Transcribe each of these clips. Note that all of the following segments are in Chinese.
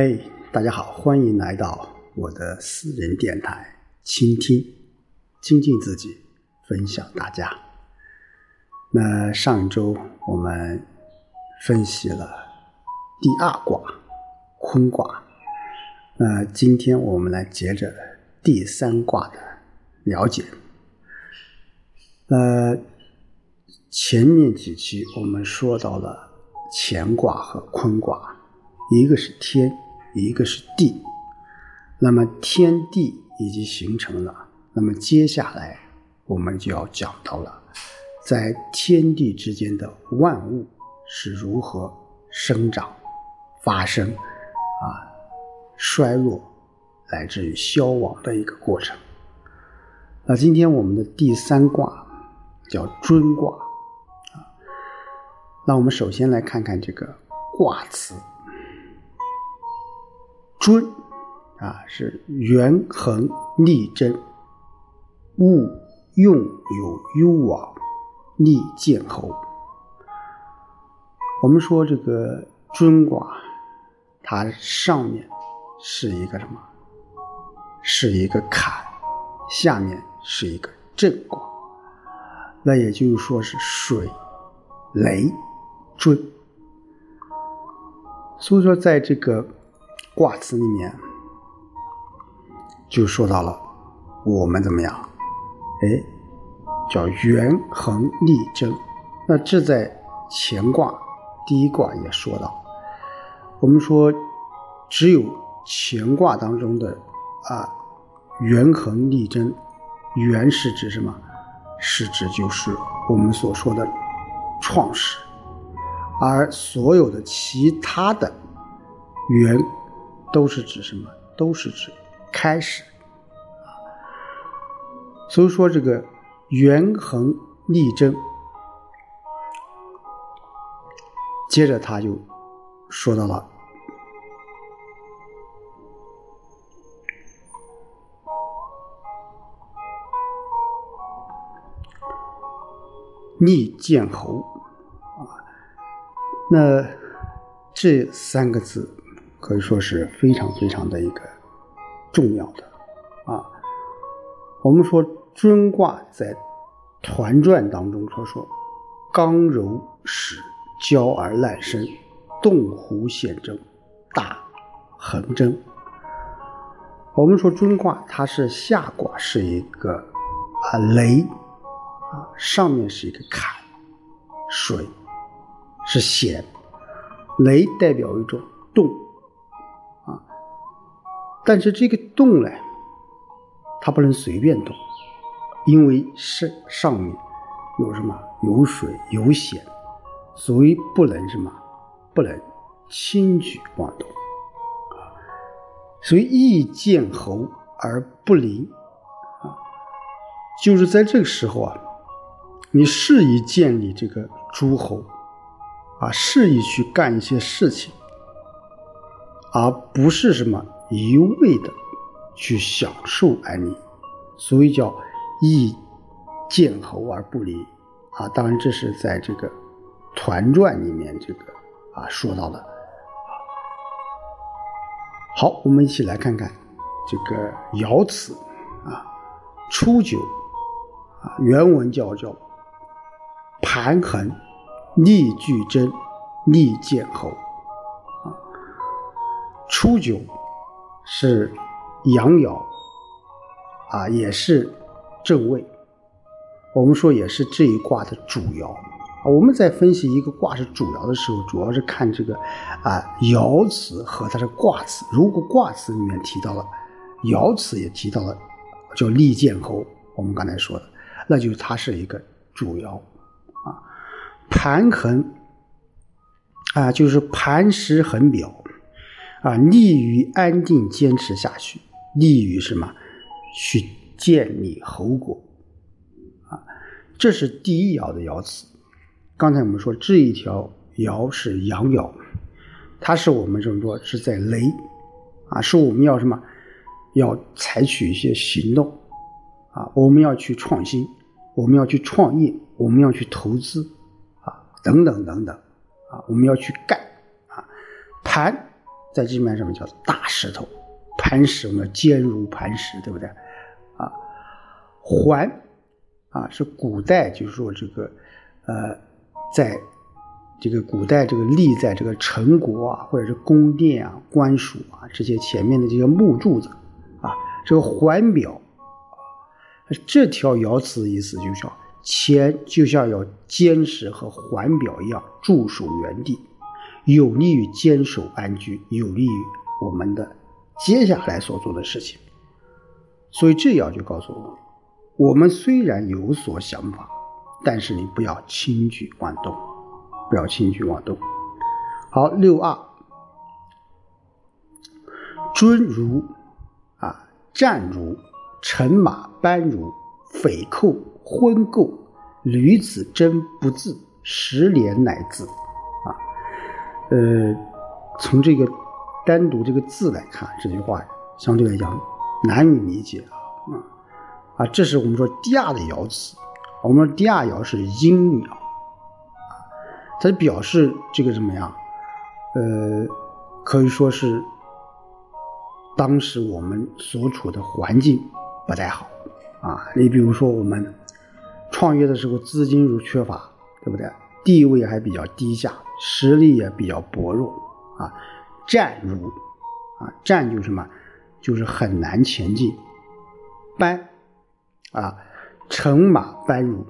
嘿，大家好，欢迎来到我的私人电台，倾听、精进自己，分享大家。那上周我们分析了第二卦坤卦，那今天我们来接着第三卦的了解。那，前面几期我们说到了乾卦和坤卦。一个是天，一个是地，那么天地已经形成了，那么接下来我们就要讲到了，在天地之间的万物是如何生长、发生、啊衰落，乃至于消亡的一个过程。那今天我们的第三卦叫尊卦，啊，那我们首先来看看这个卦辞。尊啊，是元恒利贞，物用有攸往，利见侯。我们说这个尊卦，它上面是一个什么？是一个坎，下面是一个震卦。那也就是说是水雷尊。所以说，在这个。卦辞里面就说到了我们怎么样？哎，叫元恒利贞。那这在乾卦第一卦也说到。我们说，只有乾卦当中的啊元恒利贞，元是指什么？是指就是我们所说的创始，而所有的其他的元。都是指什么？都是指开始啊。所以说，这个元恒利贞，接着他就说到了逆见侯啊。那这三个字。可以说是非常非常的一个重要的啊。我们说尊卦在团传当中说说刚柔始，交而赖生，动乎显征，大横征。我们说尊卦它是下卦是一个啊雷啊，上面是一个坎，水是险，雷代表一种动。但是这个动呢，它不能随便动，因为是上面有什么有水有险，所以不能什么不能轻举妄动啊。所以易见侯而不灵啊，就是在这个时候啊，你适宜建立这个诸侯啊，适宜去干一些事情，而不是什么。一味的去享受安宁，所以叫易见侯而不离啊。当然，这是在这个《团传》里面这个啊说到的。好，我们一起来看看这个爻辞啊，初九啊，原文叫叫盘衡，利具贞，利见侯啊，初九。是阳爻啊，也是正位。我们说也是这一卦的主爻。我们在分析一个卦是主爻的时候，主要是看这个啊爻辞和它的卦辞。如果卦辞里面提到了，爻辞也提到了，叫利剑侯。我们刚才说的，那就它是一个主爻啊。盘衡啊，就是磐石横表。啊，利于安定坚持下去，利于什么？去建立侯国。啊，这是第一爻的爻辞。刚才我们说这一条爻是阳爻，它是我们这么说是在雷，啊，是我们要什么？要采取一些行动，啊，我们要去创新，我们要去创业，我们要去投资，啊，等等等等，啊，我们要去干，啊，盘。在这面什么叫大石头，磐石我们坚如磐石，对不对？啊，环啊是古代就是说这个呃，在这个古代这个立在这个城国啊，或者是宫殿啊、官署啊这些前面的这些木柱子啊，这个环表，这条爻辞的意思就叫前就像要坚实和环表一样驻守原地。有利于坚守安居，有利于我们的接下来所做的事情。所以这爻就告诉我们：我们虽然有所想法，但是你不要轻举妄动，不要轻举妄动。好，六二，尊如啊，战如，乘马班如，匪寇昏垢，吕子真不自，十年乃自。呃，从这个单独这个字来看，这句话相对来讲难以理解啊啊！这是我们说第二的爻辞，我们说第二爻是阴爻，它表示这个怎么样？呃，可以说是当时我们所处的环境不太好啊。你比如说我们创业的时候资金如缺乏，对不对？地位还比较低下。实力也比较薄弱啊，战如啊，战就什么？就是很难前进。班啊，乘马班如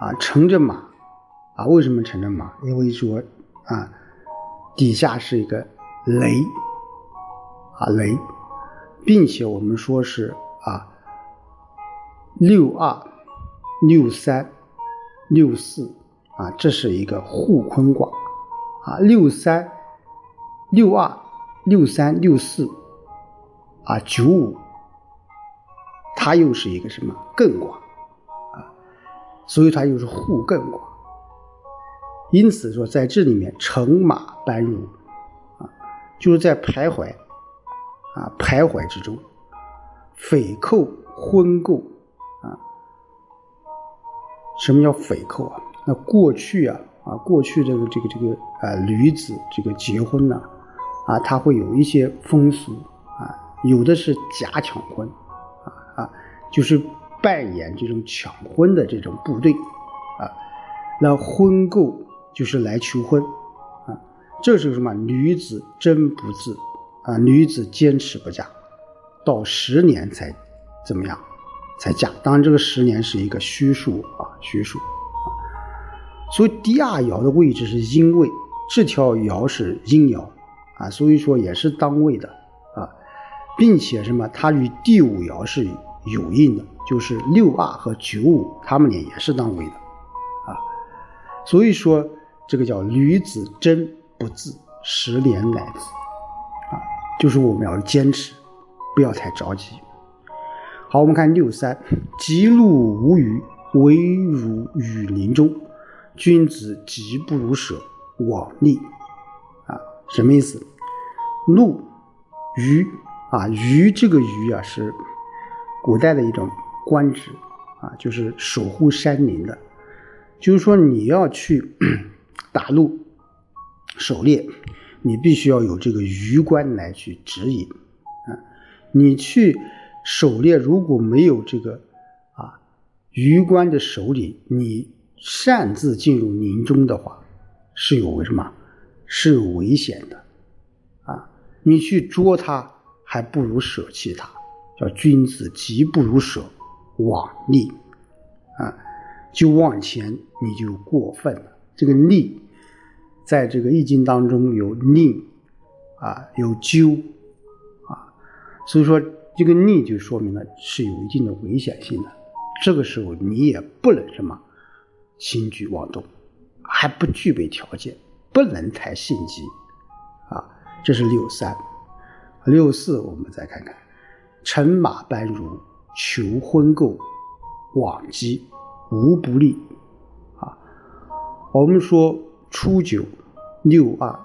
啊，乘着马啊，为什么乘着马？因为说啊，底下是一个雷啊雷，并且我们说是啊六二六三六四。啊，这是一个互坤卦，啊，六三、六二、六三、六四，啊，九五，它又是一个什么艮卦，啊，所以它又是互艮卦。因此说，在这里面乘马搬入，啊，就是在徘徊，啊，徘徊之中，匪寇昏垢，啊，什么叫匪寇啊？那过去啊啊，过去这个这个这个啊，女子这个结婚呢，啊，他会有一些风俗啊，有的是假抢婚，啊啊，就是扮演这种抢婚的这种部队，啊，那婚购就是来求婚，啊，这是什么？女子真不自，啊，女子坚持不嫁，到十年才怎么样，才嫁。当然，这个十年是一个虚数啊，虚数。所以第二爻的位置是阴位，这条爻是阴爻啊，所以说也是当位的啊，并且什么，它与第五爻是有应的，就是六二和九五，它们俩也是当位的啊，所以说这个叫女子贞不自，十年乃自啊，就是我们要坚持，不要太着急。好，我们看六三，吉路无余，唯如雨林中。君子疾不如舍，往逆啊，什么意思？怒虞啊，虞这个虞啊是古代的一种官职啊，就是守护山林的。就是说你要去 打鹿、狩猎，你必须要有这个虞官来去指引啊。你去狩猎，如果没有这个啊虞官的首领，你。擅自进入林中的话，是有什么？是有危险的啊！你去捉他，还不如舍弃他。叫君子疾不如舍，往逆啊，就往前你就过分了。这个逆，在这个易经当中有逆啊，有纠啊，所以说这个逆就说明了是有一定的危险性的。这个时候你也不能什么。轻举妄动，还不具备条件，不能太性急，啊，这是六三，六四我们再看看，乘马班如，求婚购，往击，无不利，啊，我们说初九，六二，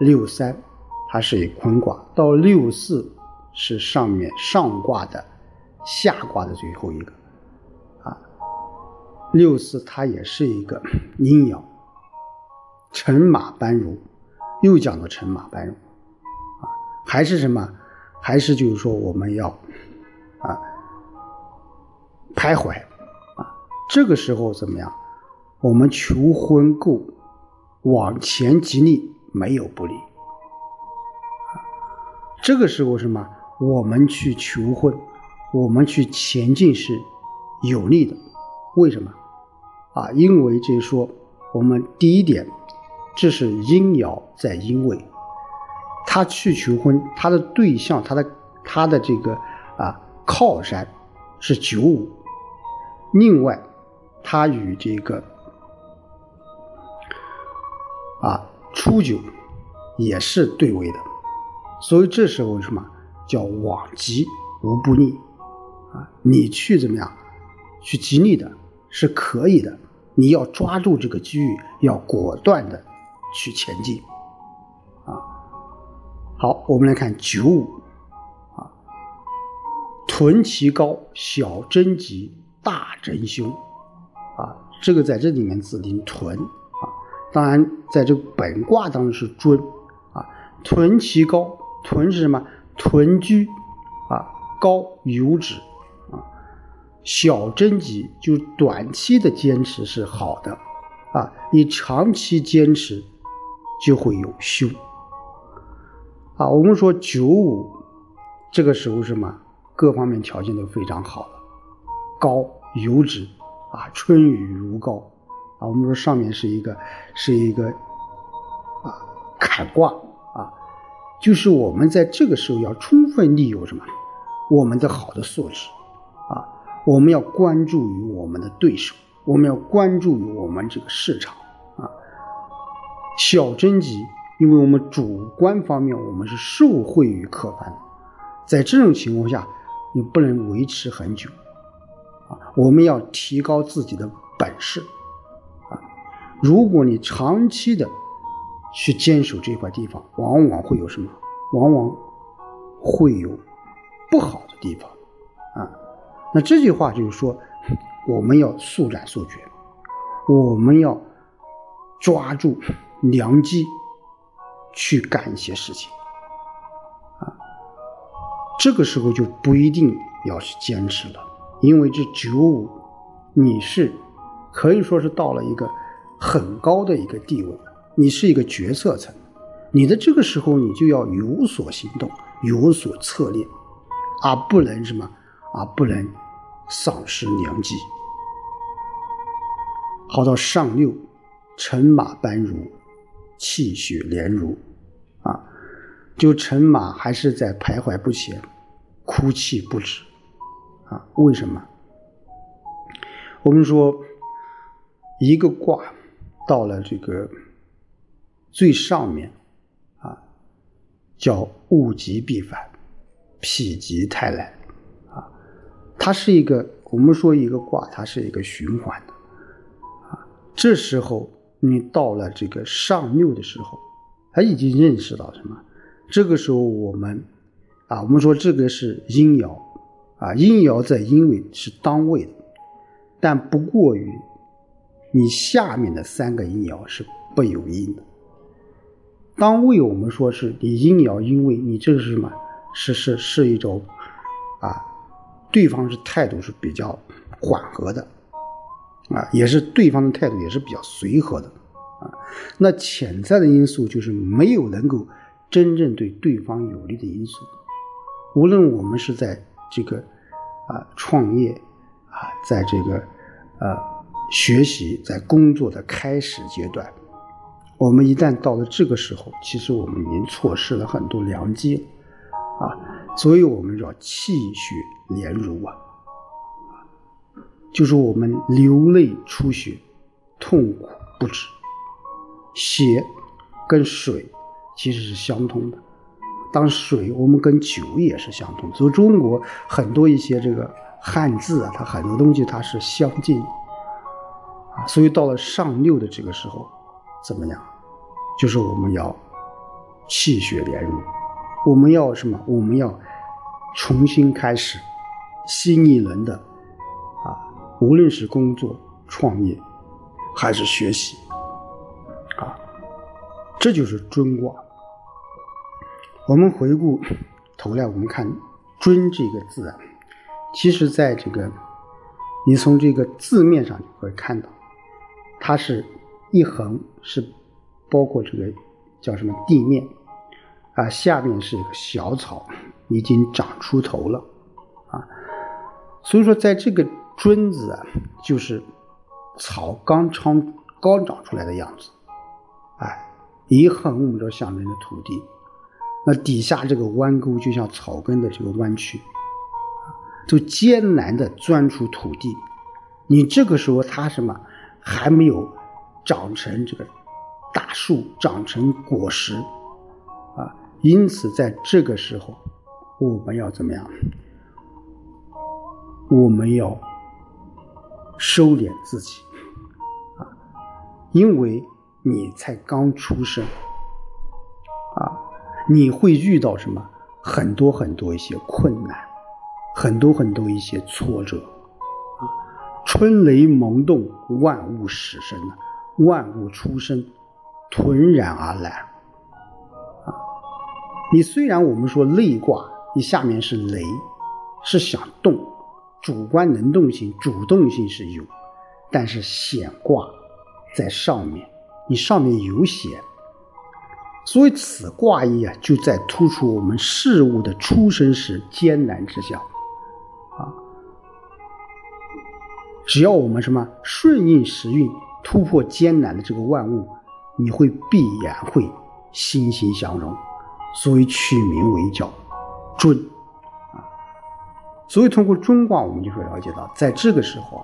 六三，它是一坤卦，到六四是上面上卦的下卦的最后一个。啊六四它也是一个阴爻，乘马班如，又讲到乘马班如，啊还是什么？还是就是说我们要啊徘徊啊，这个时候怎么样？我们求婚够往前吉利，没有不利。这个时候什么？我们去求婚，我们去前进是有利的。为什么？啊，因为就是说，我们第一点，这是阴爻在阴位，他去求婚，他的对象，他的他的这个啊靠山是九五，另外，他与这个啊初九也是对位的。所以这时候什么叫往吉无不利啊？你去怎么样去吉利的是可以的，你要抓住这个机遇，要果断的去前进啊。好，我们来看九五啊，屯其高，小贞吉，大贞凶啊。这个在这里面指定屯啊，当然在这本卦当中是尊啊，屯其高。屯是什么？屯居啊，高有止，小贞吉就短期的坚持是好的啊，你长期坚持就会有凶啊。我们说九五这个时候什么？各方面条件都非常好了，高油脂啊，春雨如膏啊。我们说上面是一个是一个啊坎卦。啊就是我们在这个时候要充分利用什么？我们的好的素质，我们要关注于我们的对手，我们要关注于我们这个市场啊。小真集，因为我们主观方面我们是受惠于客观的，在这种情况下，你不能维持很久啊。我们要提高自己的本事啊。如果你长期的。去坚守这块地方，往往会有什么？往往会有不好的地方。那这句话就是说，我们要速战速决，我们要抓住良机去干一些事情啊。这个时候就不一定要去坚持了，因为这九五你是可以说是到了一个很高的一个地位。你是一个决策层，你的这个时候你就要有所行动，有所策略，而不能什么，而不能丧失良机。好到上六，乘马班如，气血连如，啊，就乘马还是在徘徊不前，哭泣不止，啊，为什么？我们说一个卦到了这个。最上面，啊，叫物极必反，否极泰来，它是一个我们说一个卦，它是一个循环的，啊，这时候你到了这个上六的时候，他已经认识到什么？这个时候我们，啊，我们说这个是阴爻，啊，阴爻在阴位是当位的，但不过于你下面的三个阴爻是不有阴的。当位我们说是你阴爻阴位，你这是什么？是是是一种啊，对方是态度是比较缓和的啊，也是对方的态度也是比较随和的啊。那潜在的因素就是没有能够真正对对方有利的因素。无论我们是在这个啊创业啊，在这个呃学习，在工作的开始阶段。我们一旦到了这个时候，其实我们已经错失了很多良机，啊，所以我们要气血连如啊，就是我们流泪出血，痛苦不止。血跟水其实是相通的，当水我们跟酒也是相通，所以中国很多一些这个汉字啊，它很多东西它是相近，啊，所以到了上六的这个时候，怎么样？就是我们要气血连融，我们要什么？我们要重新开始新一轮的啊，无论是工作、创业还是学习啊，这就是尊卦。我们回顾头来，我们看“尊”这个字啊，其实在这个你从这个字面上就会看到，它是一横是包括这个叫什么地面啊，下面是一个小草已经长出头了啊，所以说在这个“尊”字啊，就是草刚长刚长出来的样子，哎，一横我们知道象征着土地。那底下这个弯钩就像草根的这个弯曲，就艰难的钻出土地。你这个时候它什么还没有长成这个大树，长成果实？因此在这个时候，我们要怎么样？我们要收敛自己啊，因为你才刚出生啊。你会遇到什么？很多很多一些困难，很多很多一些挫折，啊，春雷萌动，万物始生啊，万物出生，屯然而来，你虽然我们说内卦，你下面是雷，是想动，主观能动性、主动性是有，但是显卦在上面，你上面有显。所以此卦意啊，就在突出我们事物的出生时艰难之象，啊，只要我们什么顺应时运，突破艰难的这个万物，你会必然会欣欣向荣。所以取名为叫尊，啊，所以通过尊卦，我们就会了解到，在这个时候，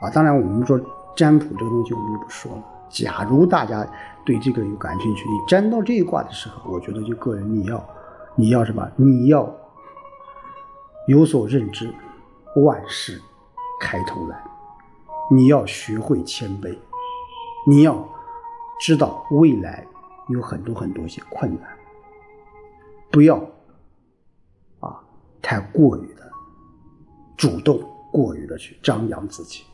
啊，当然我们说占卜这个东西，我们就不说了。假如大家对这个有感兴趣，你占到这一卦的时候，我觉得就个人你要，你要什么？你要有所认知，万事开头难，你要学会谦卑，你要知道未来有很多很多些困难，不要啊太过于的主动，过于的去张扬自己。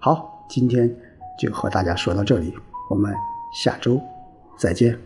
好，今天。就和大家说到这里，我们下周再见。